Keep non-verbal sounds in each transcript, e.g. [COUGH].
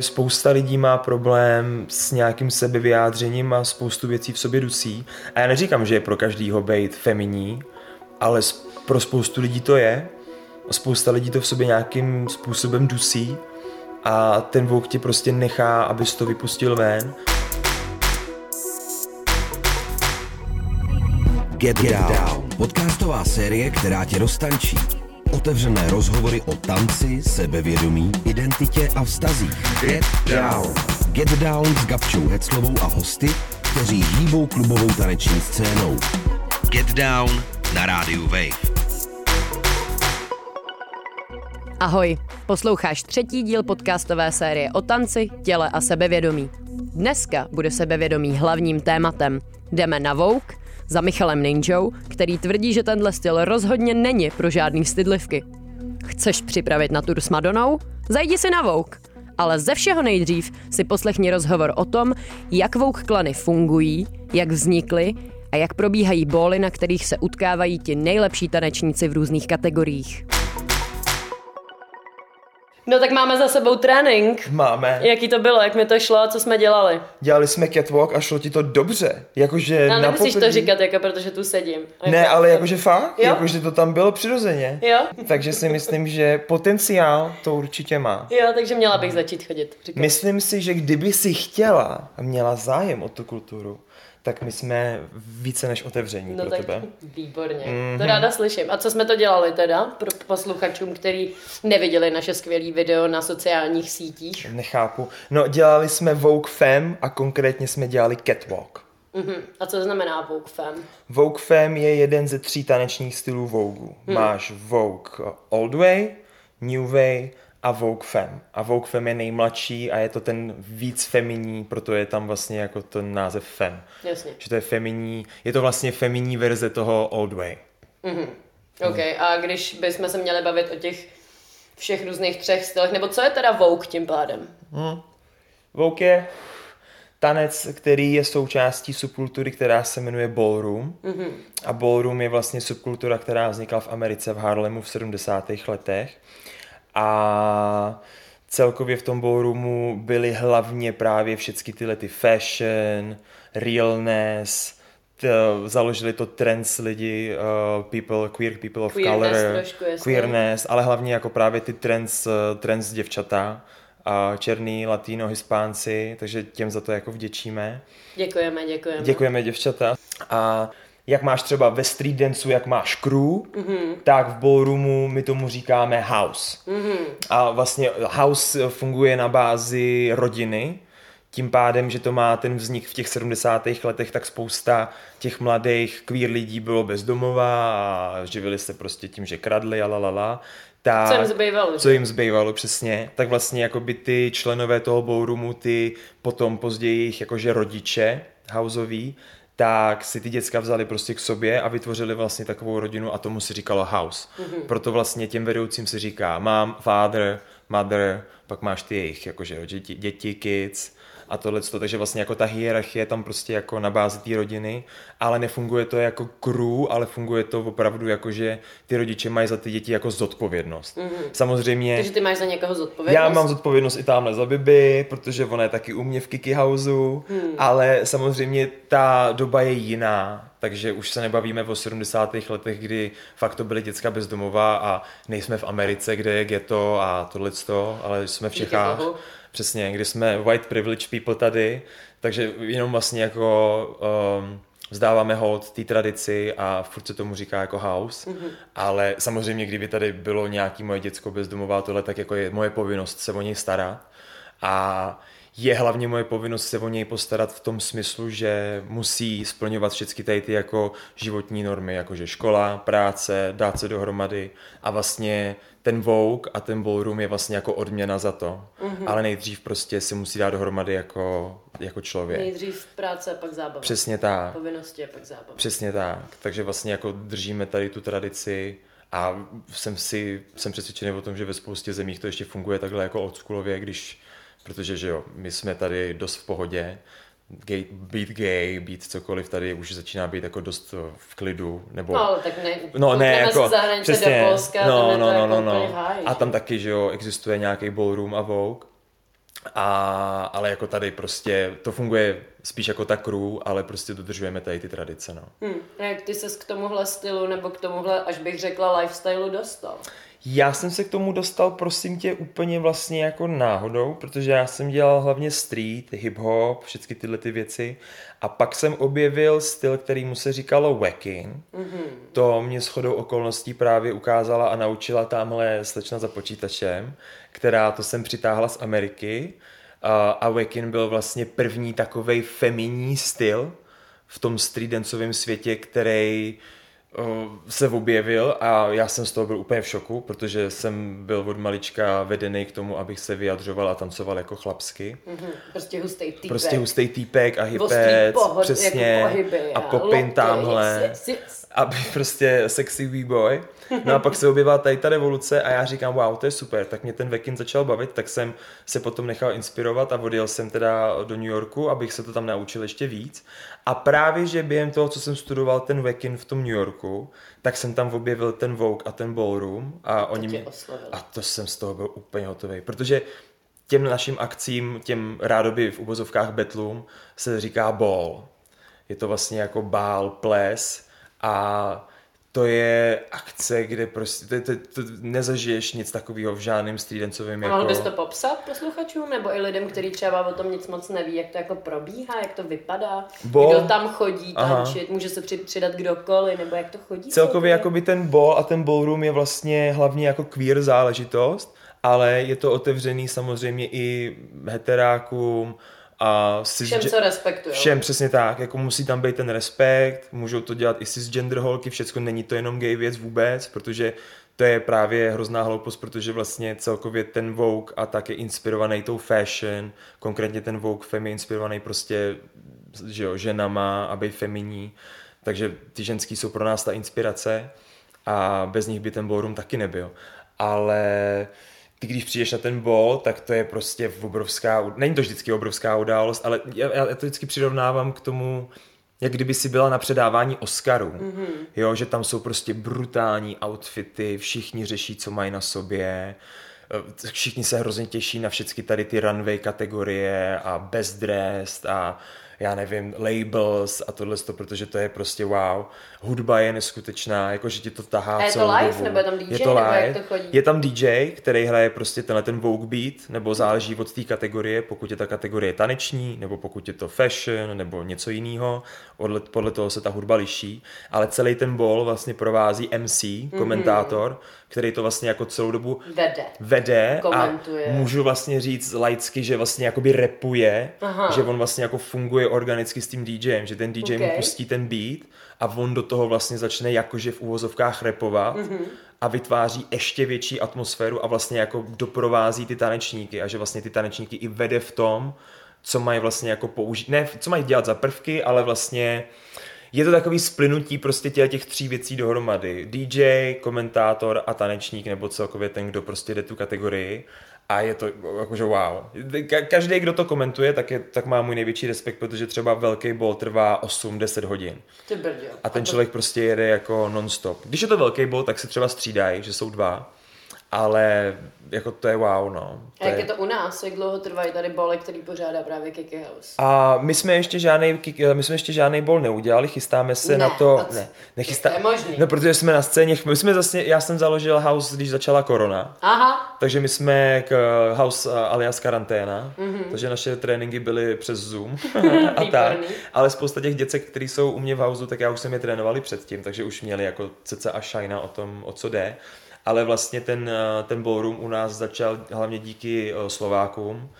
Spousta lidí má problém s nějakým sebevyjádřením a spoustu věcí v sobě dusí. A já neříkám, že je pro každýho být feminí, ale pro spoustu lidí to je. Spousta lidí to v sobě nějakým způsobem dusí a ten vouk ti prostě nechá, abys to vypustil ven. Get, Get Down. Podcastová série, která tě roztančí. Otevřené rozhovory o tanci, sebevědomí, identitě a vztazích. Get Down. Get Down s Gabčou Heclovou a hosty, kteří hýbou klubovou taneční scénou. Get Down na rádiu Wave. Ahoj, posloucháš třetí díl podcastové série o tanci, těle a sebevědomí. Dneska bude sebevědomí hlavním tématem. Jdeme na Vouk, za Michalem Ninjou, který tvrdí, že tenhle styl rozhodně není pro žádný stydlivky. Chceš připravit na tur s Madonou? Zajdi si na Vouk. Ale ze všeho nejdřív si poslechni rozhovor o tom, jak Vouk klany fungují, jak vznikly a jak probíhají bóly, na kterých se utkávají ti nejlepší tanečníci v různých kategoriích. No tak máme za sebou trénink. Máme. Jaký to bylo, jak mi to šlo a co jsme dělali? Dělali jsme catwalk a šlo ti to dobře. Jakože no, na nemusíš poprvý... to říkat, jako protože tu sedím. Jako... Ne, ale jakože fakt, jo? jakože to tam bylo přirozeně. Jo. Takže si myslím, že potenciál to určitě má. Jo, takže měla bych začít chodit. Říkám. Myslím si, že kdyby si chtěla a měla zájem o tu kulturu, tak my jsme více než otevření no pro tak tebe. Výborně, mm-hmm. to ráda slyším. A co jsme to dělali teda pro posluchačům, který neviděli naše skvělé video na sociálních sítích? Nechápu. No dělali jsme Vogue Fem a konkrétně jsme dělali Catwalk. Mm-hmm. A co znamená Vogue Fem? Vogue Fem je jeden ze tří tanečních stylů Vogue. Hmm. Máš Vogue Old Way, New Way a Vogue Femme. A Vogue Femme je nejmladší a je to ten víc feminní, proto je tam vlastně jako ten název Femme. Jasně. Že to je feminní, je to vlastně feminní verze toho Old Way. Mm-hmm. OK, a když bychom se měli bavit o těch všech různých třech stylech, nebo co je teda Vogue tím pádem? Hmm. Vogue je tanec, který je součástí subkultury, která se jmenuje ballroom. Mm-hmm. A ballroom je vlastně subkultura, která vznikla v Americe v Harlemu v 70. letech a celkově v tom ballroomu byly hlavně právě všechny tyhle ty fashion, realness, t, založili to trends lidi, uh, people, queer people of queerness color, trošku, queerness, ale hlavně jako právě ty trends, uh, trends děvčata, a černý, latino, hispánci, takže těm za to jako vděčíme. Děkujeme, děkujeme. Děkujeme děvčata. A jak máš třeba ve street danceu, jak máš crew, mm-hmm. tak v ballroomu my tomu říkáme house. Mm-hmm. A vlastně house funguje na bázi rodiny, tím pádem, že to má ten vznik v těch 70. letech, tak spousta těch mladých queer lidí bylo bezdomová a živili se prostě tím, že kradli a lalala. Tak, co jim zbývalo. Co jim zbývalo, přesně. Tak vlastně jako by ty členové toho ballroomu, ty potom později jejich jakože rodiče houseoví, tak si ty děcka vzali prostě k sobě a vytvořili vlastně takovou rodinu a tomu se říkalo house. Mm-hmm. Proto vlastně těm vedoucím se říká mám, father, mother, pak máš ty jejich jakože děti, děti kids a tohle. Takže vlastně jako ta hierarchie tam prostě jako na bázi té rodiny, ale nefunguje to jako crew, ale funguje to opravdu jako, že ty rodiče mají za ty děti jako zodpovědnost. Mm-hmm. Samozřejmě. Takže ty máš za někoho zodpovědnost? Já mám zodpovědnost i tamhle za Bibi, protože ona je taky u mě v Kiki Houseu, hmm. ale samozřejmě ta doba je jiná, takže už se nebavíme o 70. letech, kdy fakt to byly děcka bezdomová a nejsme v Americe, kde je ghetto a tohle, ale jsme v Čechách. Přesně, kdy jsme white privilege people tady, takže jenom vlastně jako um, vzdáváme hold té tradici a furt se tomu říká jako house, mm-hmm. ale samozřejmě, kdyby tady bylo nějaký moje děcko bezdomová tohle, tak jako je moje povinnost se o něj starat a je hlavně moje povinnost se o něj postarat v tom smyslu, že musí splňovat všechny tady ty jako životní normy, jakože škola, práce, dát se dohromady a vlastně ten Vogue a ten ballroom je vlastně jako odměna za to. Mm-hmm. Ale nejdřív prostě se musí dát dohromady jako, jako člověk. Nejdřív práce a pak zábava. Přesně tak. Povinnosti a pak zábava. Přesně tak. Takže vlastně jako držíme tady tu tradici a jsem si, jsem přesvědčený o tom, že ve spoustě zemích to ještě funguje takhle jako oldschoolově, když, protože že jo, my jsme tady dost v pohodě, gay, být gay, být cokoliv tady už začíná být jako dost v klidu, nebo... No, ale tak ne, no, ne jako, přesně, do Polska, no, no, no, no, jako no, no. A tam taky, že jo, existuje nějaký ballroom a vogue. A, ale jako tady prostě to funguje spíš jako ta crew, ale prostě dodržujeme tady ty tradice, no. Hmm. Jak ty ses k tomuhle stylu nebo k tomuhle, až bych řekla, lifestylu dostal? Já jsem se k tomu dostal, prosím tě, úplně vlastně jako náhodou, protože já jsem dělal hlavně street, hip-hop, všechny tyhle ty věci a pak jsem objevil styl, který mu se říkalo wacking. Mm-hmm. To mě shodou okolností právě ukázala a naučila tamhle slečna za počítačem, která to jsem přitáhla z Ameriky a, a wacking byl vlastně první takovej feminní styl v tom street danceovém světě, který se objevil a já jsem z toho byl úplně v šoku, protože jsem byl od malička vedený k tomu, abych se vyjadřoval a tancoval jako chlapsky. Mm-hmm. Prostě hustý týpek. Prostě hustý týpek a hypec, přesně. Jako pohyby a, a popin tamhle. Aby prostě sexy b-boy. No a pak se objevila tady ta revoluce a já říkám, wow, to je super, tak mě ten Vekin začal bavit, tak jsem se potom nechal inspirovat a odjel jsem teda do New Yorku, abych se to tam naučil ještě víc. A právě, že během toho, co jsem studoval ten Vekin v tom New Yorku, tak jsem tam objevil ten Vogue a ten Ballroom a to oni mě... A to jsem z toho byl úplně hotový, protože těm našim akcím, těm rádoby v uvozovkách betlům se říká ball. Je to vlastně jako bál, ples a to je akce, kde prostě to, to, to nezažiješ nic takového v žádném střídencovém. Jako... Mohl bys to popsat posluchačům nebo i lidem, kteří třeba o tom nic moc neví, jak to jako probíhá, jak to vypadá, ball. kdo tam chodí tančit, Aha. může se přidat kdokoliv, nebo jak to chodí? Celkově jako by ten ball a ten ballroom je vlastně hlavně jako queer záležitost, ale je to otevřený samozřejmě i heterákům, a všem, co respektují. Všem, přesně tak. Jako musí tam být ten respekt, můžou to dělat i cisgender holky, všechno není to jenom gay věc vůbec, protože to je právě hrozná hloupost, protože vlastně celkově ten Vogue a tak je inspirovaný tou fashion, konkrétně ten Vogue fem je inspirovaný prostě že jo, ženama a být feminí, takže ty ženský jsou pro nás ta inspirace a bez nich by ten ballroom taky nebyl. Ale ty když přijdeš na ten bol, tak to je prostě obrovská, není to vždycky obrovská událost, ale já, já to vždycky přirovnávám k tomu, jak kdyby si byla na předávání Oscarů, mm-hmm. jo, že tam jsou prostě brutální outfity, všichni řeší, co mají na sobě, eh, všichni se hrozně těší na všechny tady ty runway kategorie a best dressed a já nevím, labels a tohle, protože to je prostě wow. Hudba je neskutečná, jakože ti to tahá A je to live, dobu. nebo je tam DJ, je to live, nebo jak to chodí? Je tam DJ, který hraje prostě tenhle ten Vogue beat, nebo záleží od té kategorie, pokud je ta kategorie taneční, nebo pokud je to fashion, nebo něco jiného, podle, toho se ta hudba liší, ale celý ten bol vlastně provází MC, mm-hmm. komentátor, který to vlastně jako celou dobu vede, vede a můžu vlastně říct laicky, že vlastně jakoby repuje, Aha. že on vlastně jako funguje organicky s tím DJem, že ten DJ okay. mu pustí ten beat a on do toho vlastně začne jakože v úvozovkách repovat mm-hmm. a vytváří ještě větší atmosféru a vlastně jako doprovází ty tanečníky a že vlastně ty tanečníky i vede v tom, co mají vlastně jako použít, ne co mají dělat za prvky, ale vlastně je to takový splynutí prostě těch, těch tří věcí dohromady. DJ, komentátor a tanečník, nebo celkově ten, kdo prostě jde tu kategorii. A je to jakože wow. Každý, kdo to komentuje, tak, je, tak má můj největší respekt, protože třeba velký bol trvá 8-10 hodin. Ty. A ten člověk prostě jede jako non-stop. Když je to velký bol, tak se třeba střídají, že jsou dva ale jako to je wow, no. To a jak je... je to u nás? Jak dlouho trvají tady boly, který pořádá právě Kiki House? A my jsme ještě žádný, my jsme ještě žádný bol neudělali, chystáme se ne, na to, ne, nechystá... je možný. No, protože jsme na scéně, my jsme zase, já jsem založil house, když začala korona. Aha. Takže my jsme k house alias karanténa, mm-hmm. takže naše tréninky byly přes Zoom [LAUGHS] a tak. Ale spousta těch děcek, které jsou u mě v houseu, tak já už jsem je trénovali předtím, takže už měli jako cca a šajna o tom, o co jde ale vlastně ten, eh, ten ballroom u nás začal hlavně díky eh, Slovákům,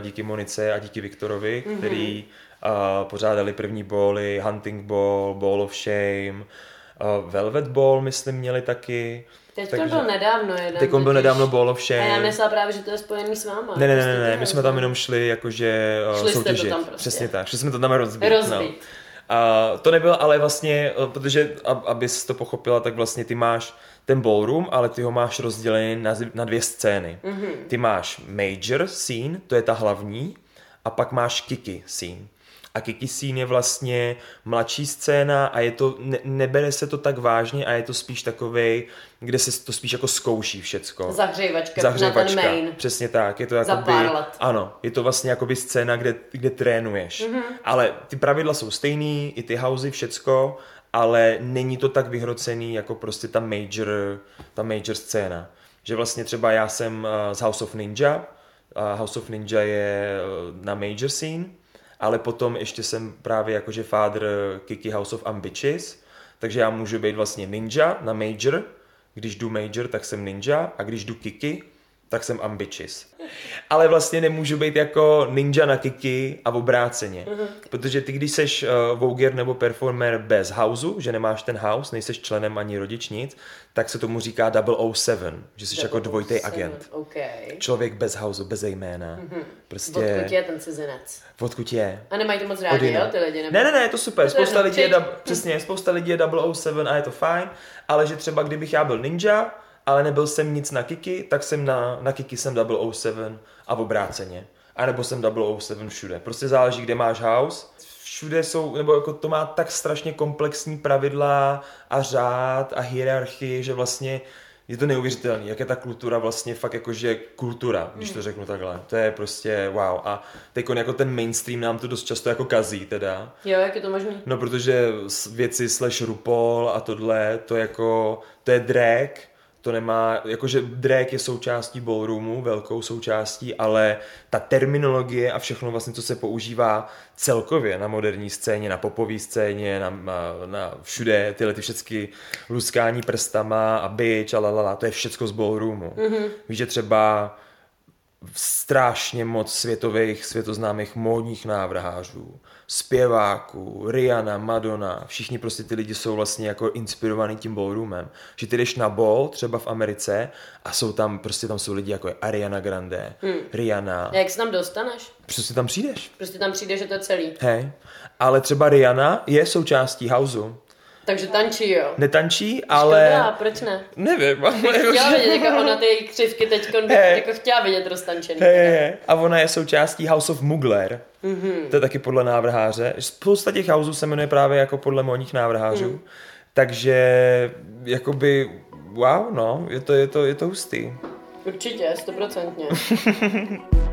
díky Monice a díky Viktorovi, mm-hmm. který uh, pořádali první bóly, Hunting Ball, Ball of Shame, uh, Velvet Ball, myslím, měli taky. Teď Takže, byl nedávno jeden. Teď byl nedávno Ball of Shame. A já myslela právě, že to je spojený s váma. Ne, ne, ne, ne, ne. my jsme tam jenom šli jakože uh, šli soutěžit. Jste to tam prostě. Přesně tak, šli jsme to tam rozbít. rozbít. No. Uh, to nebylo ale vlastně, protože abys to pochopila, tak vlastně ty máš ten ballroom, ale ty ho máš rozdělený na, na dvě scény. Mm-hmm. Ty máš major scene, to je ta hlavní, a pak máš kiki scene. A Kiki Scene je vlastně mladší scéna a je to, ne, nebere se to tak vážně a je to spíš takovej, kde se to spíš jako zkouší všecko. Zahřejvačka, Zahřejvačka. na ten main. Přesně tak. Je to Za jakoby, pár let. Ano, je to vlastně jakoby scéna, kde, kde trénuješ. Mm-hmm. Ale ty pravidla jsou stejný, i ty housey, všecko, ale není to tak vyhrocený jako prostě ta major, ta major scéna. Že vlastně třeba já jsem uh, z House of Ninja, House of Ninja je uh, na major scene, ale potom ještě jsem právě jakože father Kiki House of Ambitious, takže já můžu být vlastně ninja na major, když jdu major, tak jsem ninja a když jdu Kiki, tak jsem ambitious. Ale vlastně nemůžu být jako ninja na kiki a v obráceně. Uh-huh. Protože ty, když seš uh, voguer nebo performer bez houseu, že nemáš ten house, nejseš členem ani rodič nic, tak se tomu říká 007, že jsi jako dvojitý agent. Okay. Člověk bez houseu, bez jména. Uh-huh. Prostě... Odkud je ten cizinec? Odkud je? A nemají to moc rádi, jo, ty lidi? Nebo... Ne, ne, ne, je to super. To spousta lidí je, přesně, spousta lidí je 007 a je to fajn, ale že třeba kdybych já byl ninja, ale nebyl jsem nic na Kiki, tak jsem na, na Kiki jsem 007 a v obráceně. A nebo jsem 007 všude. Prostě záleží, kde máš house. Všude jsou, nebo jako to má tak strašně komplexní pravidla a řád a hierarchii, že vlastně je to neuvěřitelné, jak je ta kultura vlastně fakt jakože kultura, když to hmm. řeknu takhle. To je prostě wow. A teď jako ten mainstream nám to dost často jako kazí teda. Jo, jak je to možné? No, protože věci slash RuPaul a tohle, to jako, to je drag, to nemá, jakože drag je součástí ballroomu, velkou součástí, ale ta terminologie a všechno vlastně, co se používá celkově na moderní scéně, na popové scéně, na, na, na všude tyhle ty všechny luskání prstama a bitch a lalala, to je všecko z ballroomu. Mm-hmm. Víš, že třeba strašně moc světových, světoznámých módních návrhářů, zpěváků, Rihanna, Madonna, všichni prostě ty lidi jsou vlastně jako inspirovaný tím ballroomem. Že ty jdeš na ball třeba v Americe a jsou tam, prostě tam jsou lidi jako je Ariana Grande, hmm. Rihanna. A jak se tam dostaneš? Prostě tam přijdeš. Prostě tam přijdeš, že to je celý. Hej, ale třeba Rihanna je součástí houseu. Takže tančí, jo? Netančí, ale... Škoda, proč ne? Nevím. Ale [LAUGHS] chtěla [LAUGHS] vidět, jako ona ty křivky teď hey. jako chtěla vidět roztančený. Hey, hey. A ona je součástí House of Mugler. Mm-hmm. To je taky podle návrháře. Spousta těch houseů se jmenuje právě jako podle módních návrhářů. Mm. Takže jakoby wow, no, je to, je to, je to hustý. Určitě, stoprocentně. [LAUGHS]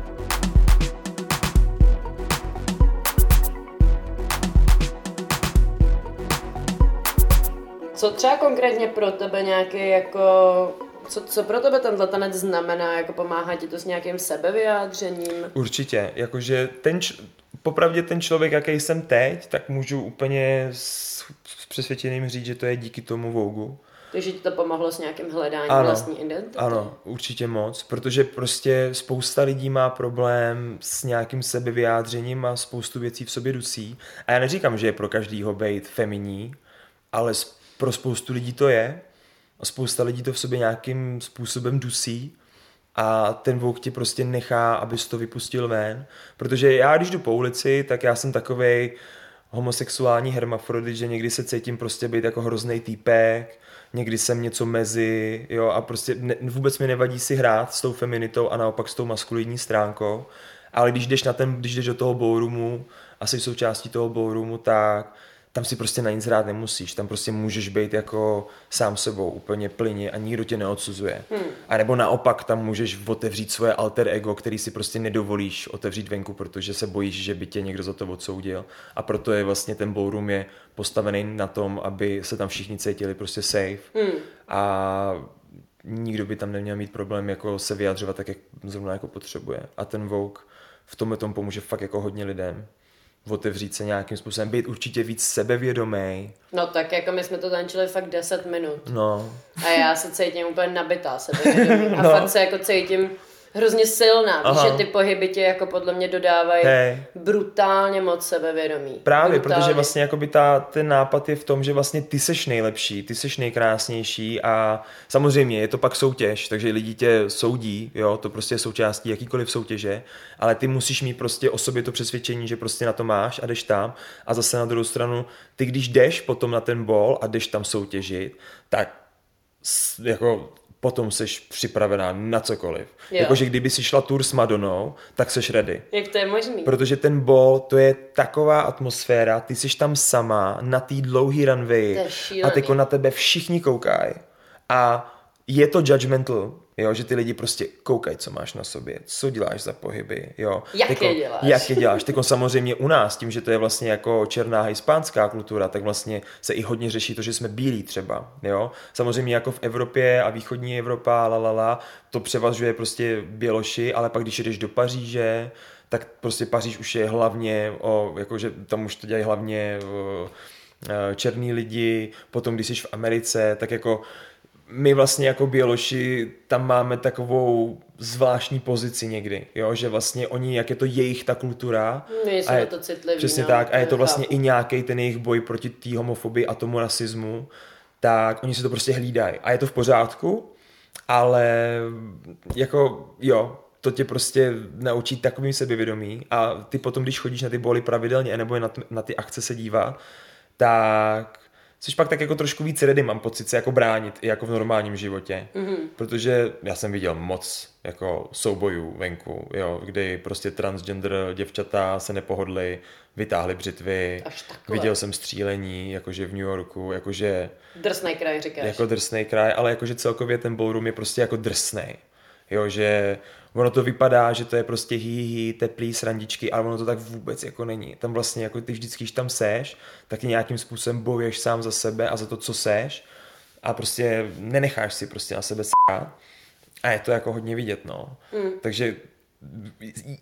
Co třeba konkrétně pro tebe nějaký jako co, co pro tebe ten tanec znamená? Jako pomáhá ti to s nějakým sebevyjádřením? Určitě, jakože ten, č- popravdě ten člověk, jaký jsem teď, tak můžu úplně s, s přesvědčeným říct, že to je díky tomu Vogu. Takže ti to pomohlo s nějakým hledáním ano, vlastní identity? Ano, určitě moc, protože prostě spousta lidí má problém s nějakým sebevyjádřením a spoustu věcí v sobě dusí. A já neříkám, že je pro každýho být feminí, ale pro spoustu lidí to je a spousta lidí to v sobě nějakým způsobem dusí a ten vouk ti prostě nechá, abys to vypustil ven. Protože já, když jdu po ulici, tak já jsem takovej homosexuální hermafrodit, že někdy se cítím prostě být jako hrozný týpek, někdy jsem něco mezi, jo, a prostě ne, vůbec mi nevadí si hrát s tou feminitou a naopak s tou maskulinní stránkou, ale když jdeš, na ten, když jdeš do toho ballroomu a jsi součástí toho ballroomu, tak tam si prostě na nic hrát nemusíš, tam prostě můžeš být jako sám sebou úplně plyně a nikdo tě neodsuzuje. Hmm. A nebo naopak tam můžeš otevřít svoje alter ego, který si prostě nedovolíš otevřít venku, protože se bojíš, že by tě někdo za to odsoudil. A proto je vlastně ten ballroom je postavený na tom, aby se tam všichni cítili prostě safe. Hmm. A nikdo by tam neměl mít problém jako se vyjadřovat tak, jak zrovna jako potřebuje. A ten Vogue v tomhle tom pomůže fakt jako hodně lidem otevřít se nějakým způsobem, být určitě víc sebevědomý. No tak jako my jsme to tančili fakt 10 minut. No. A já se cítím úplně nabitá sebevědomí. [LAUGHS] A no. fakt se jako cítím hrozně silná. Aha. Že ty pohyby tě jako podle mě dodávají hey. brutálně moc sebevědomí. Právě, brutálně. protože vlastně jakoby ta, ten nápad je v tom, že vlastně ty seš nejlepší, ty seš nejkrásnější a samozřejmě je to pak soutěž, takže lidi tě soudí, jo, to prostě je součástí jakýkoliv soutěže, ale ty musíš mít prostě o sobě to přesvědčení, že prostě na to máš a jdeš tam a zase na druhou stranu, ty když jdeš potom na ten bol a jdeš tam soutěžit, tak jako potom seš připravená na cokoliv. Jakože kdyby si šla tour s Madonou, tak seš ready. Jak to je možný? Protože ten bol, to je taková atmosféra, ty jsi tam sama na té dlouhý runway a teďko na tebe všichni koukají a je to judgmental, jo, že ty lidi prostě koukají, co máš na sobě, co děláš za pohyby, jo. Jak Teďko- je děláš. Jak je děláš. Teďko samozřejmě u nás, tím, že to je vlastně jako černá hispánská kultura, tak vlastně se i hodně řeší to, že jsme bílí třeba, jo. Samozřejmě jako v Evropě a východní Evropa, la, la, la, to převažuje prostě běloši, ale pak když jdeš do Paříže, tak prostě Paříž už je hlavně, o, jakože tam už to dělají hlavně o, eh, černí lidi, potom když jsi v Americe, tak jako my vlastně jako běloši tam máme takovou zvláštní pozici někdy, jo, že vlastně oni, jak je to jejich ta kultura. A je, to citliví, Přesně no, tak. A je to to vlastně chápu. i nějaký ten jejich boj proti té homofobii a tomu rasismu, tak oni si to prostě hlídají. A je to v pořádku, ale jako jo, to tě prostě naučí takovým sebevědomí a ty potom, když chodíš na ty boly pravidelně nebo je na, t- na ty akce se dívat, tak Což pak tak jako trošku víc ready, mám pocit se jako bránit i jako v normálním životě. Mm-hmm. Protože já jsem viděl moc jako soubojů venku, jo, kdy prostě transgender děvčata se nepohodly, vytáhly břitvy, viděl jsem střílení, jakože v New Yorku, jakože Drsnej kraj říkáš. jako drsný kraj, ale jakože celkově ten ballroom je prostě jako drsný. Jo, že ono to vypadá, že to je prostě hý, teplý srandičky, ale ono to tak vůbec jako není. Tam vlastně jako ty vždycky, když tam seš, tak nějakým způsobem bojuješ sám za sebe a za to, co seš a prostě nenecháš si prostě na sebe s***at. A je to jako hodně vidět, no. Mm. Takže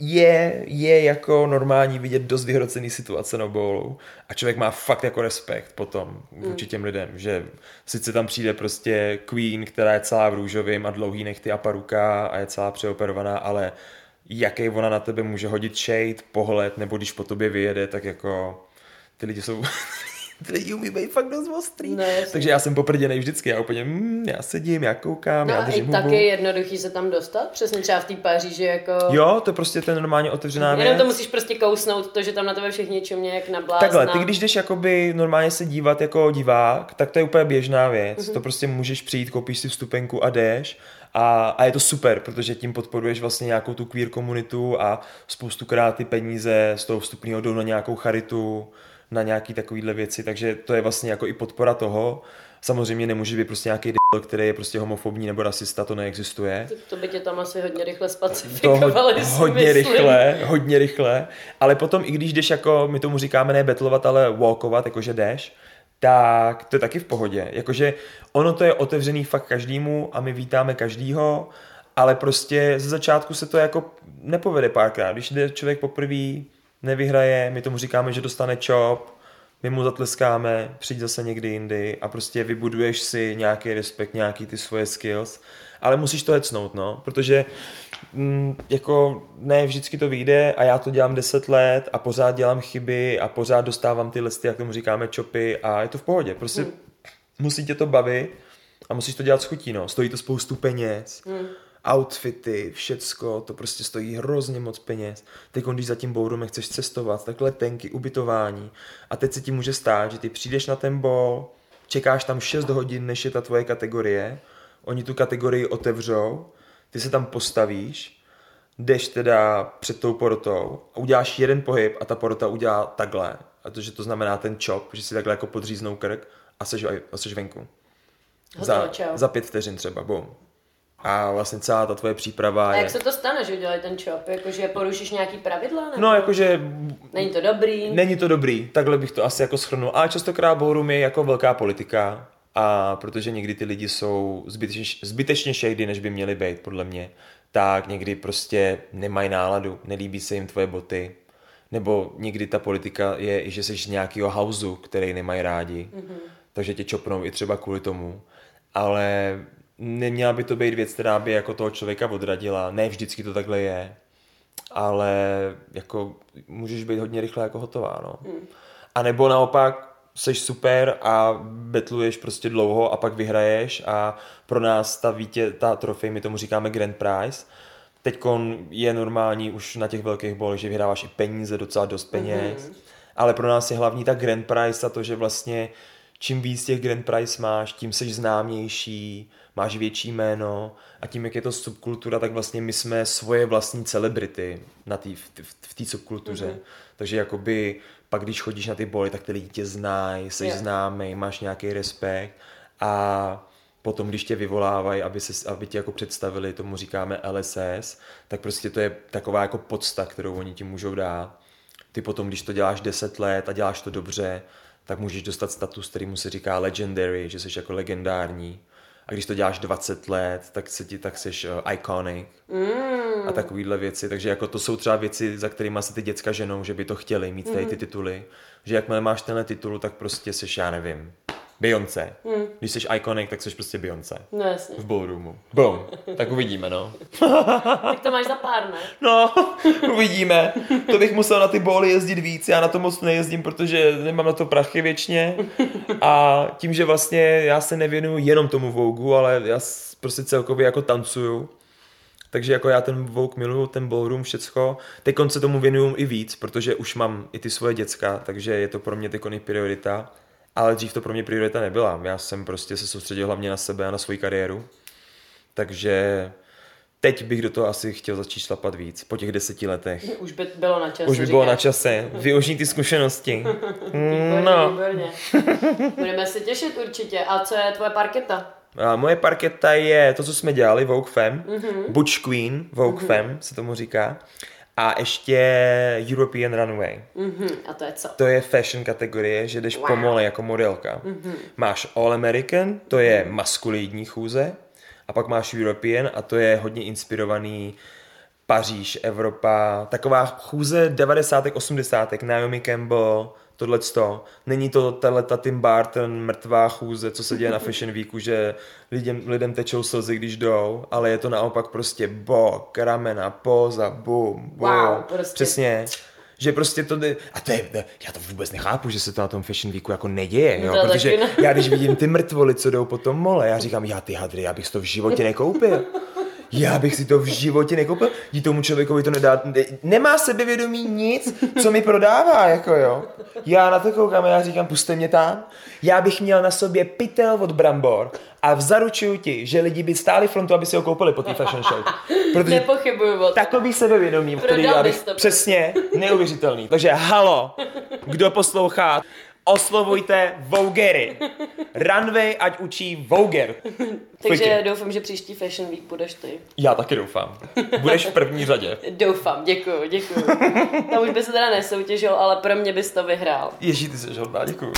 je, je jako normální vidět dost vyhrocený situace na bowlu a člověk má fakt jako respekt potom vůči těm lidem, že sice tam přijde prostě queen, která je celá v růžovým a dlouhý nechty a paruka a je celá přeoperovaná, ale jaký ona na tebe může hodit shade, pohled, nebo když po tobě vyjede, tak jako ty lidi jsou [LAUGHS] lidi umí být fakt dost ostrý. No. Takže já jsem poprděnej vždycky, já úplně, mm, já sedím, já koukám, No já a i držím tak je jednoduchý se tam dostat, přesně třeba v té Paříži, jako... Jo, to prostě je normálně otevřená věc. Jenom to musíš prostě kousnout, to, že tam na tebe všichni čumě jak na blázna. Takhle, ty když jdeš jakoby normálně se dívat jako divák, tak to je úplně běžná věc. Mhm. Mm-hmm. To prostě můžeš přijít, koupíš si vstupenku a jdeš. A, a je to super, protože tím podporuješ vlastně nějakou tu queer komunitu a spoustukrát ty peníze z toho vstupního jdou na nějakou charitu, na nějaký takovýhle věci, takže to je vlastně jako i podpora toho. Samozřejmě nemůže být prostě nějaký d***l, který je prostě homofobní nebo rasista, to neexistuje. To, to by tě tam asi hodně rychle To spacifikovali, ho, si hodně myslím. rychle, hodně rychle, ale potom i když jdeš jako, my tomu říkáme ne betlovat, ale walkovat, jakože jdeš, tak to je taky v pohodě. Jakože ono to je otevřený fakt každému a my vítáme každýho, ale prostě ze začátku se to jako nepovede párkrát. Když jde člověk poprvé, nevyhraje, my tomu říkáme, že dostane čop, my mu zatleskáme, přijď zase někdy jindy a prostě vybuduješ si nějaký respekt, nějaký ty svoje skills, ale musíš to hecnout, no, protože mm, jako ne vždycky to vyjde a já to dělám 10 let a pořád dělám chyby a pořád dostávám ty listy, jak tomu říkáme, čopy a je to v pohodě, prostě Hmm. musí tě to bavit a musíš to dělat s chutí, no, stojí to spoustu peněz, Hmm. Outfity, všecko, to prostě stojí hrozně moc peněz. Teď, když za tím bourum chceš cestovat, tak letenky, ubytování. A teď se ti může stát, že ty přijdeš na ten bol, čekáš tam 6 hodin, než je ta tvoje kategorie, oni tu kategorii otevřou, ty se tam postavíš, jdeš teda před tou porotou a uděláš jeden pohyb a ta porota udělá takhle. A to, že to znamená ten chop, že si takhle jako podříznou krk a seš, a seš venku. Hotovo, Za, čau. za pět vteřin třeba, bum. A vlastně celá ta tvoje příprava A je... jak se to stane, že udělají ten čop? Jakože porušíš nějaký pravidla? Nebo... No, jakože Není to dobrý? není to dobrý, takhle bych to asi jako schrnul. Ale častokrát ballroom je jako velká politika, a protože někdy ty lidi jsou zbytečně, zbytečně shady, než by měli být, podle mě, tak někdy prostě nemají náladu, nelíbí se jim tvoje boty, nebo někdy ta politika je, i že jsi z nějakého houseu, který nemají rádi, mm-hmm. takže tě čopnou i třeba kvůli tomu. Ale neměla by to být věc, která by jako toho člověka odradila. Ne vždycky to takhle je, ale jako můžeš být hodně rychle jako hotová, no. Mm. A nebo naopak seš super a betluješ prostě dlouho a pak vyhraješ a pro nás ta vítě, ta trofej, my tomu říkáme Grand Prize, Teď je normální už na těch velkých bolech, že vyhráváš i peníze, docela dost peněz, mm-hmm. ale pro nás je hlavní ta Grand Prize a to, že vlastně čím víc těch Grand Prize máš, tím jsi známější, máš větší jméno a tím, jak je to subkultura, tak vlastně my jsme svoje vlastní celebrity na tý, v, v té subkultuře. Mm-hmm. Takže jakoby pak, když chodíš na ty boly, tak ty lidi tě znají, jsi yeah. známý, máš nějaký respekt a potom, když tě vyvolávají, aby, se, aby tě jako představili, tomu říkáme LSS, tak prostě to je taková jako podsta, kterou oni ti můžou dát. Ty potom, když to děláš 10 let a děláš to dobře, tak můžeš dostat status, který mu se říká legendary, že jsi jako legendární. A když to děláš 20 let, tak se ti tak jsi uh, iconic mm. a takovýhle věci. Takže jako to jsou třeba věci, za kterými se ty děcka ženou, že by to chtěli mít tady ty mm. tituly. Že jakmile máš tenhle titul, tak prostě jsi, já nevím, Beyoncé. Hmm. Když jsi iconic, tak jsi prostě Beyoncé. No jasně. V ballroomu. Boom. Tak uvidíme, no. [LAUGHS] tak to máš za pár, ne? No, [LAUGHS] uvidíme. To bych musel na ty bóly jezdit víc. Já na to moc nejezdím, protože nemám na to prachy věčně. A tím, že vlastně já se nevěnuju jenom tomu Vogu, ale já prostě celkově jako tancuju. Takže jako já ten Vogue miluju, ten ballroom, všecko. Teď se tomu věnuju i víc, protože už mám i ty svoje děcka, takže je to pro mě teď priorita ale dřív to pro mě priorita nebyla. Já jsem prostě se soustředil hlavně na sebe a na svoji kariéru. Takže teď bych do toho asi chtěl začít šlapat víc, po těch deseti letech. Už by bylo na čase. Už by bylo na čase. Využít ty zkušenosti. [LAUGHS] výborně, no. výborně. [LAUGHS] Budeme se těšit určitě. A co je tvoje parketa? A moje parketa je to, co jsme dělali, Vogue Femme, mm-hmm. Butch Queen, Vogue mm-hmm. Femme se tomu říká a ještě European Runway. Mm-hmm. A to je co? To je fashion kategorie, že jdeš wow. pomole jako modelka. Mm-hmm. Máš All American, to je maskulinní chůze, a pak máš European a to je hodně inspirovaný Paříž, Evropa, taková chůze 90. 80. Naomi Campbell, tohle Není to tato Tim Barton mrtvá chůze, co se děje na [LAUGHS] Fashion Weeku, že lidem, lidem tečou slzy, když jdou, ale je to naopak prostě bok, ramena, poza, bum, bum. Wow, prostě. Přesně že prostě to jde, a to je, já to vůbec nechápu, že se to na tom Fashion Weeku jako neděje, jo, to protože já když vidím ty mrtvoly, co jdou po tom mole, já říkám, já ty hadry, já bych to v životě [LAUGHS] nekoupil. Já bych si to v životě nekoupil. Dí tomu člověkovi to nedá. Ne, nemá sebevědomí nic, co mi prodává, jako jo. Já na to koukám a já říkám, puste mě tam. Já bych měl na sobě pytel od brambor a zaručuju ti, že lidi by stáli frontu, aby si ho koupili po té fashion show. Protože Nepochybuju o Takový sebevědomí, který já bych, to přesně, neuvěřitelný. Takže halo, kdo poslouchá, oslovujte Vogery. Runway, ať učí Voger. Takže Pojďte. doufám, že příští Fashion Week budeš ty. Já taky doufám. Budeš v první řadě. doufám, děkuju, děkuju. Tam už by se teda nesoutěžil, ale pro mě bys to vyhrál. Ježí, ty jsi žodbá, děkuju.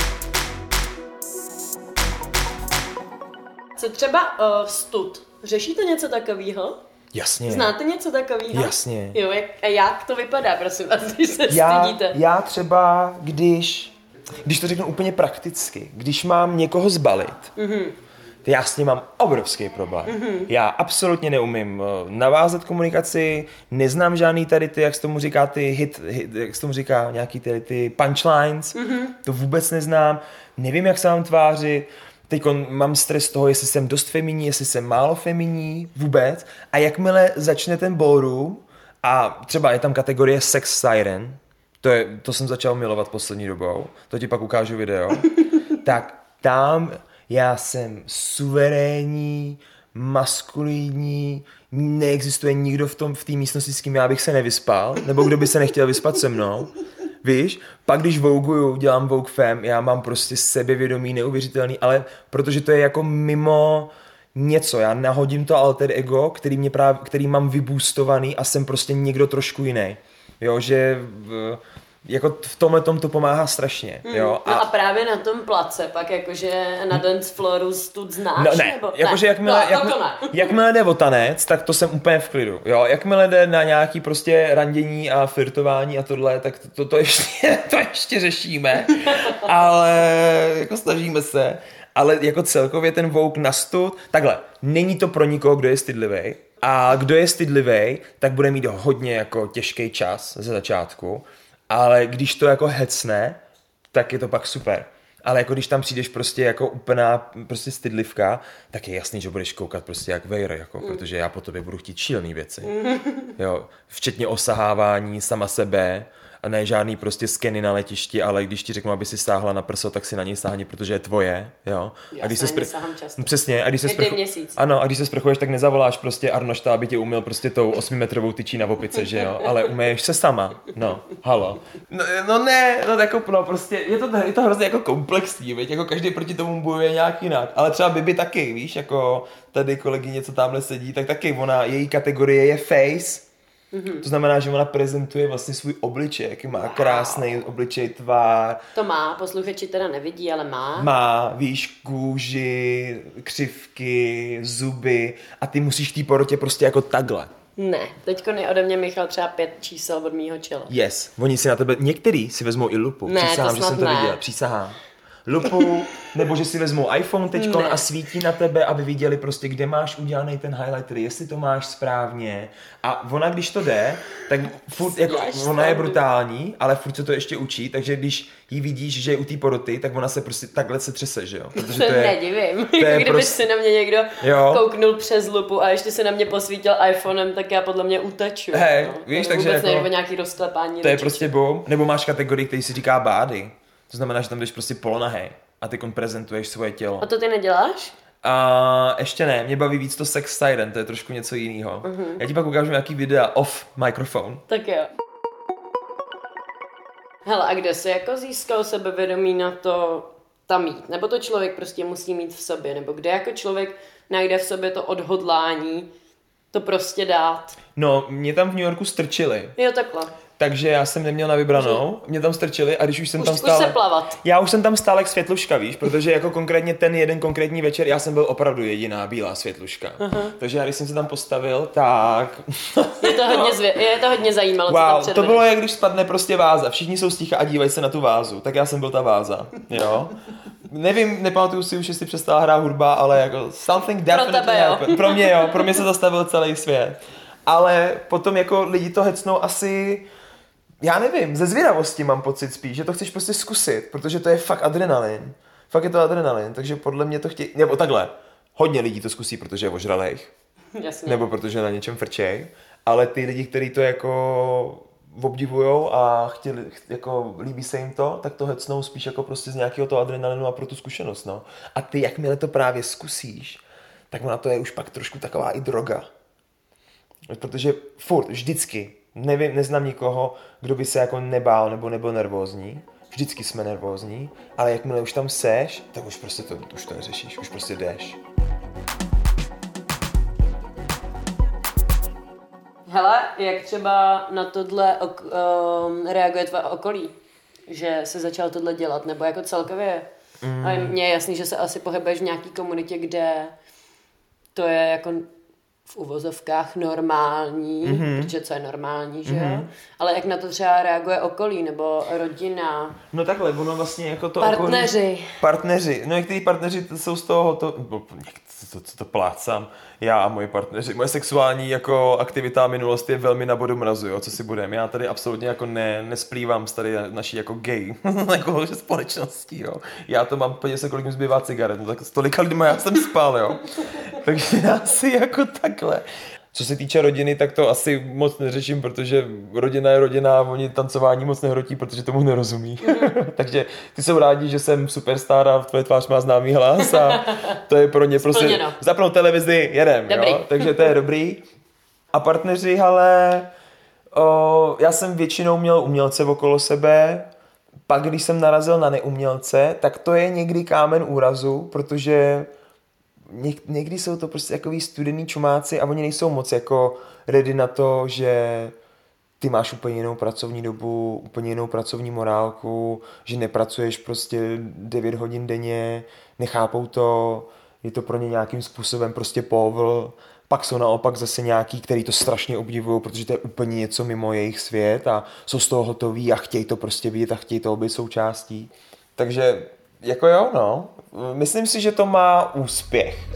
Co třeba uh, stud? Řešíte něco takového? Jasně. Znáte něco takového? Jasně. Jo, jak, a jak to vypadá, prosím vás, když se já, stydíte? Já třeba, když když to řeknu úplně prakticky, když mám někoho zbalit, mm-hmm. já s ním mám obrovský problém. Mm-hmm. Já absolutně neumím eh, navázat komunikaci, neznám žádný tady ty, jak se tomu říká, ty hit, hit jak se tomu říká, nějaký tady ty punchlines, mm-hmm. to vůbec neznám, nevím, jak se mám tvářit, Teď mám stres toho, jestli jsem dost feminní, jestli jsem málo feminní, vůbec. A jakmile začne ten ballroom, a třeba je tam kategorie sex siren, to, je, to jsem začal milovat poslední dobou, to ti pak ukážu video, [LAUGHS] tak tam já jsem suverénní, maskulinní, neexistuje nikdo v tom v té místnosti, s kým já bych se nevyspal, nebo kdo by se nechtěl vyspat se mnou. Víš, pak když vouguju, dělám Vogue Fem, já mám prostě sebevědomí neuvěřitelný, ale protože to je jako mimo něco, já nahodím to alter ego, který, mě právě, který mám vybůstovaný a jsem prostě někdo trošku jiný. Jo, že v, jako v tomhle tom to pomáhá strašně. Mm. Jo? A, no a právě na tom place, pak jakože na dance flooru tu znáš? No, ne, nebo? jakože jakmile, no, jakmile, ne. [LAUGHS] jakmile jde o tanec, tak to jsem úplně v klidu. Jo? Jakmile jde na nějaký prostě randění a flirtování a tohle, tak to, to, to, ještě, [LAUGHS] to ještě řešíme, [LAUGHS] ale jako snažíme se. Ale jako celkově ten vouk na stud, takhle, není to pro nikoho, kdo je stydlivý, a kdo je stydlivý, tak bude mít hodně jako těžký čas ze začátku, ale když to jako hecne, tak je to pak super. Ale jako když tam přijdeš prostě jako úplná prostě stydlivka, tak je jasný, že budeš koukat prostě jak vejr, jako, mm. protože já po tobě budu chtít šílený věci. Mm. Jo, včetně osahávání sama sebe, a ne žádný prostě skeny na letišti, ale když ti řeknu, aby si stáhla na prso, tak si na něj sáhni, protože je tvoje, jo. Já a když se spr... často. Přesně, a když se sprchu... Ano, a když se sprchuješ, tak nezavoláš prostě Arnošta, aby tě umyl prostě tou 8 metrovou tyčí na opice, že jo, ale umeješ se sama, no, halo. No, no ne, no jako, no prostě, je to, je to hrozně jako komplexní, veď, jako každý proti tomu bojuje nějak jinak, ale třeba Bibi taky, víš, jako tady kolegyně, co tamhle sedí, tak taky ona, její kategorie je face, Mm-hmm. To znamená, že ona prezentuje vlastně svůj obličej, jaký má wow. krásný obličej, tvár. To má, posluchači teda nevidí, ale má. Má, víš, kůži, křivky, zuby a ty musíš té porotě prostě jako takhle. Ne, teďko je ode mě Michal třeba pět čísel od mýho čela. Yes, oni si na tebe, některý si vezmou i lupu. Ne, Přísahám, to že jsem to ne. viděl, přísahám lupu, nebo že si vezmou iPhone teď a svítí na tebe, aby viděli prostě, kde máš udělaný ten highlighter, jestli to máš správně. A ona, když to jde, tak furt, jako, ona je brutální, ale furt se to ještě učí, takže když jí vidíš, že je u té poroty, tak ona se prostě takhle se třese, že jo? Protože to je, nedivím. To je [LAUGHS] Kdyby prostě... si na mě někdo jo. kouknul přes lupu a ještě se na mě posvítil iPhonem, tak já podle mě utaču. Hej, no. víš, takže jako, nějaký rozklepání. To je prostě boom. Nebo máš kategorii, který si říká bády. To znamená, že tam jdeš prostě polonahej a ty prezentuješ svoje tělo. A to ty neděláš? A ještě ne, mě baví víc to sex side, to je trošku něco jiného. Uh-huh. Já ti pak ukážu nějaký videa off mikrofon. Tak jo. Hele, a kde se jako získal sebevědomí na to tam mít? Nebo to člověk prostě musí mít v sobě? Nebo kde jako člověk najde v sobě to odhodlání to prostě dát? No, mě tam v New Yorku strčili. Jo, takhle takže já jsem neměl na vybranou, mě tam strčili a když už jsem už, tam stál... se plavat. Já už jsem tam stál jak světluška, víš, protože jako konkrétně ten jeden konkrétní večer já jsem byl opravdu jediná bílá světluška. Uh-huh. Takže já když jsem se tam postavil, tak... je to hodně, zvě... je to hodně zajímalo, wow, co tam to bylo jak když spadne prostě váza. Všichni jsou sticha a dívají se na tu vázu. Tak já jsem byl ta váza, jo. Nevím, nepamatuju si už, jestli přestala hrát hudba, ale jako something definitely Pro tebe, jo. Pro mě jo, pro mě se zastavil celý svět. Ale potom jako lidi to hecnou asi já nevím, ze zvědavosti mám pocit spíš, že to chceš prostě zkusit, protože to je fakt adrenalin. Fakt je to adrenalin, takže podle mě to chtějí, nebo takhle, hodně lidí to zkusí, protože je ožralejch. [LAUGHS] Jasně. Nebo protože na něčem frčej, ale ty lidi, kteří to jako obdivujou a chtěli, jako líbí se jim to, tak to hecnou spíš jako prostě z nějakého toho adrenalinu a pro tu zkušenost, no. A ty, jakmile to právě zkusíš, tak ona to je už pak trošku taková i droga. Protože furt, vždycky, nevím, neznám nikoho, kdo by se jako nebál nebo nebyl nervózní. Vždycky jsme nervózní, ale jakmile už tam seš, tak už prostě to, už to neřešíš, už prostě jdeš. Hele, jak třeba na tohle ok, um, reaguje tvoje okolí? Že se začal tohle dělat, nebo jako celkově? Mm. A mně je jasný, že se asi pohybuješ v nějaký komunitě, kde to je jako v uvozovkách normální, mm-hmm. protože co je normální, že mm-hmm. jo? Ale jak na to třeba reaguje okolí nebo rodina? No takhle, ono vlastně jako to Partneři. Okolí, partneři. No někteří partneři jsou z toho, to, co, co to plácám, já a moji partneři. Moje sexuální jako aktivita a minulost je velmi na bodu mrazu, jo, co si budeme. Já tady absolutně jako ne, nesplývám s tady naší jako gay [LAUGHS] jako společností, jo. Já to mám, podívej se, kolik mi zbývá cigaret, no tak tolika lidma já jsem spal, jo. Takže já si jako takhle. Co se týče rodiny, tak to asi moc neřeším, protože rodina je rodina a oni tancování moc nehrotí, protože tomu nerozumí. [LAUGHS] Takže ty jsou rádi, že jsem superstar a tvoje tvář má známý hlas a to je pro ně prostě zapnout televizi, jedem. Dobrý. Jo? Takže to je dobrý. A partneři, ale o, já jsem většinou měl umělce okolo sebe, pak když jsem narazil na neumělce, tak to je někdy kámen úrazu, protože něk, někdy jsou to prostě takový studený čumáci a oni nejsou moc jako ready na to, že ty máš úplně jinou pracovní dobu, úplně jinou pracovní morálku, že nepracuješ prostě 9 hodin denně, nechápou to, je to pro ně nějakým způsobem prostě povl. Pak jsou naopak zase nějaký, který to strašně obdivují, protože to je úplně něco mimo jejich svět a jsou z toho hotoví a chtějí to prostě vidět a chtějí to být součástí. Takže jako jo, no. Myslím si, že to má úspěch.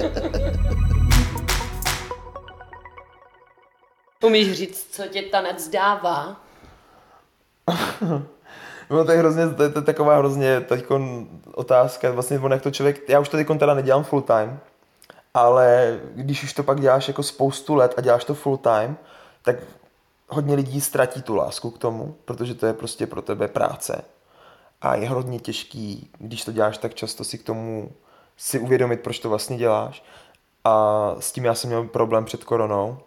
Umíš říct, co tě tanec dává? [LAUGHS] no to je hrozně, to je, to je taková hrozně teďko otázka, vlastně on jak to člověk, já už to teď teda nedělám full time, ale když už to pak děláš jako spoustu let a děláš to full time, tak hodně lidí ztratí tu lásku k tomu, protože to je prostě pro tebe práce. A je hodně těžký, když to děláš tak často, si k tomu si uvědomit, proč to vlastně děláš. A s tím já jsem měl problém před koronou,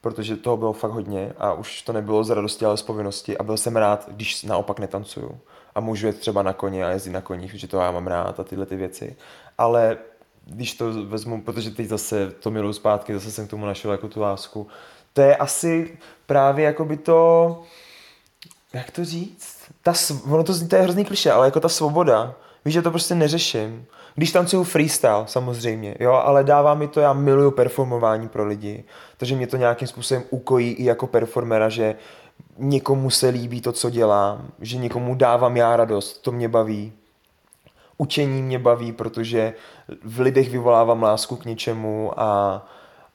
protože toho bylo fakt hodně a už to nebylo z radosti, ale z povinnosti a byl jsem rád, když naopak netancuju a můžu jet třeba na koně a jezdit na koních, že to já mám rád a tyhle ty věci. Ale když to vezmu, protože teď zase to miluju zpátky, zase jsem k tomu našel jako tu lásku, to je asi právě jako by to, jak to říct, ta, ono to, to je hrozný kliše, ale jako ta svoboda, víš, že to prostě neřeším. Když tancuju freestyle, samozřejmě, jo, ale dává mi to, já miluju performování pro lidi, takže mě to nějakým způsobem ukojí i jako performera, že někomu se líbí to, co dělám, že někomu dávám já radost, to mě baví. Učení mě baví, protože v lidech vyvolávám lásku k něčemu a,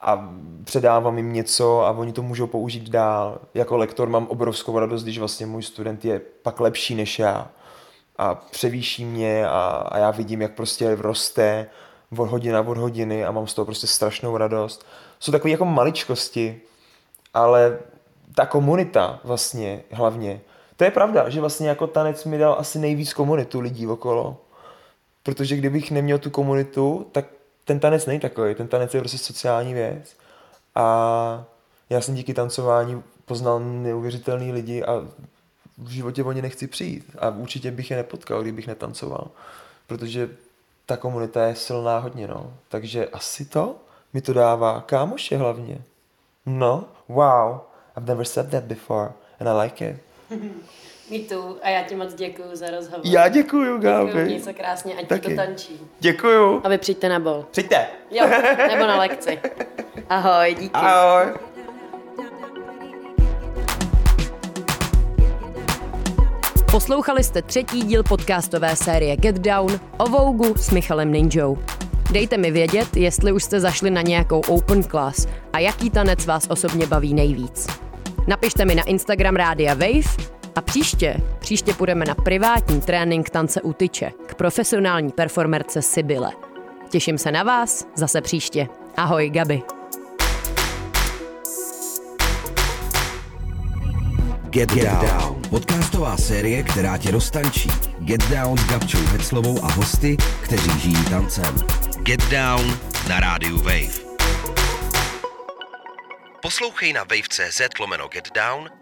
a předávám jim něco a oni to můžou použít dál. Jako lektor mám obrovskou radost, když vlastně můj student je pak lepší než já a převýší mě a, a já vidím, jak prostě roste od hodina od hodiny a mám z toho prostě strašnou radost. Jsou takové jako maličkosti, ale ta komunita vlastně hlavně. To je pravda, že vlastně jako tanec mi dal asi nejvíc komunitu lidí okolo. Protože kdybych neměl tu komunitu, tak ten tanec není takový. Ten tanec je prostě sociální věc. A já jsem díky tancování poznal neuvěřitelný lidi a v životě o ně nechci přijít. A určitě bych je nepotkal, kdybych netancoval. Protože ta komunita je silná hodně, no. Takže asi to mi to dává kámoše hlavně. No, wow. I've never said that before and I like it. [LAUGHS] Too. A já ti moc děkuji za rozhovor. Já děkuji, Gáby. Děkuji, se krásně, ať Taky. to tančí. Děkuju. A vy přijďte na bol. Přijďte. Jo, nebo na lekci. Ahoj, díky. Ahoj. Poslouchali jste třetí díl podcastové série Get Down o Vougu s Michalem Ninjou. Dejte mi vědět, jestli už jste zašli na nějakou open class a jaký tanec vás osobně baví nejvíc. Napište mi na Instagram Rádia Wave a příště, příště půjdeme na privátní trénink tance u tyče k profesionální performerce Sibyle. Těším se na vás zase příště. Ahoj, Gabi. Get, Get Down. Down. Podcastová série, která tě roztančí. Get Down s Gabčou Heclovou a hosty, kteří žijí tancem. Get Down na rádiu Wave. Poslouchej na wave.cz lomeno Get Down,